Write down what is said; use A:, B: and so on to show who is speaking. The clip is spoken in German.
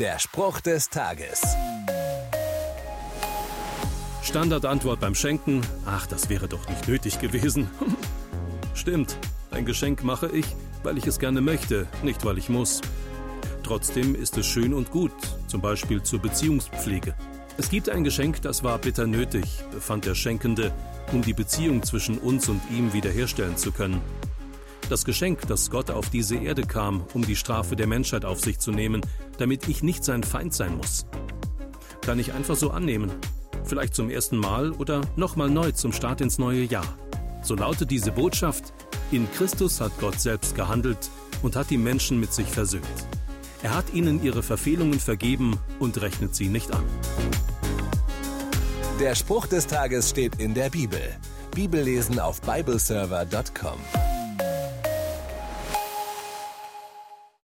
A: Der Spruch des Tages.
B: Standardantwort beim Schenken: Ach, das wäre doch nicht nötig gewesen. Stimmt, ein Geschenk mache ich, weil ich es gerne möchte, nicht weil ich muss. Trotzdem ist es schön und gut, zum Beispiel zur Beziehungspflege. Es gibt ein Geschenk, das war bitter nötig, befand der Schenkende, um die Beziehung zwischen uns und ihm wiederherstellen zu können. Das Geschenk, dass Gott auf diese Erde kam, um die Strafe der Menschheit auf sich zu nehmen, damit ich nicht sein Feind sein muss. Kann ich einfach so annehmen. Vielleicht zum ersten Mal oder nochmal neu zum Start ins neue Jahr. So lautet diese Botschaft, in Christus hat Gott selbst gehandelt und hat die Menschen mit sich versöhnt. Er hat ihnen ihre Verfehlungen vergeben und rechnet sie nicht an.
A: Der Spruch des Tages steht in der Bibel. Bibellesen auf bibleserver.com.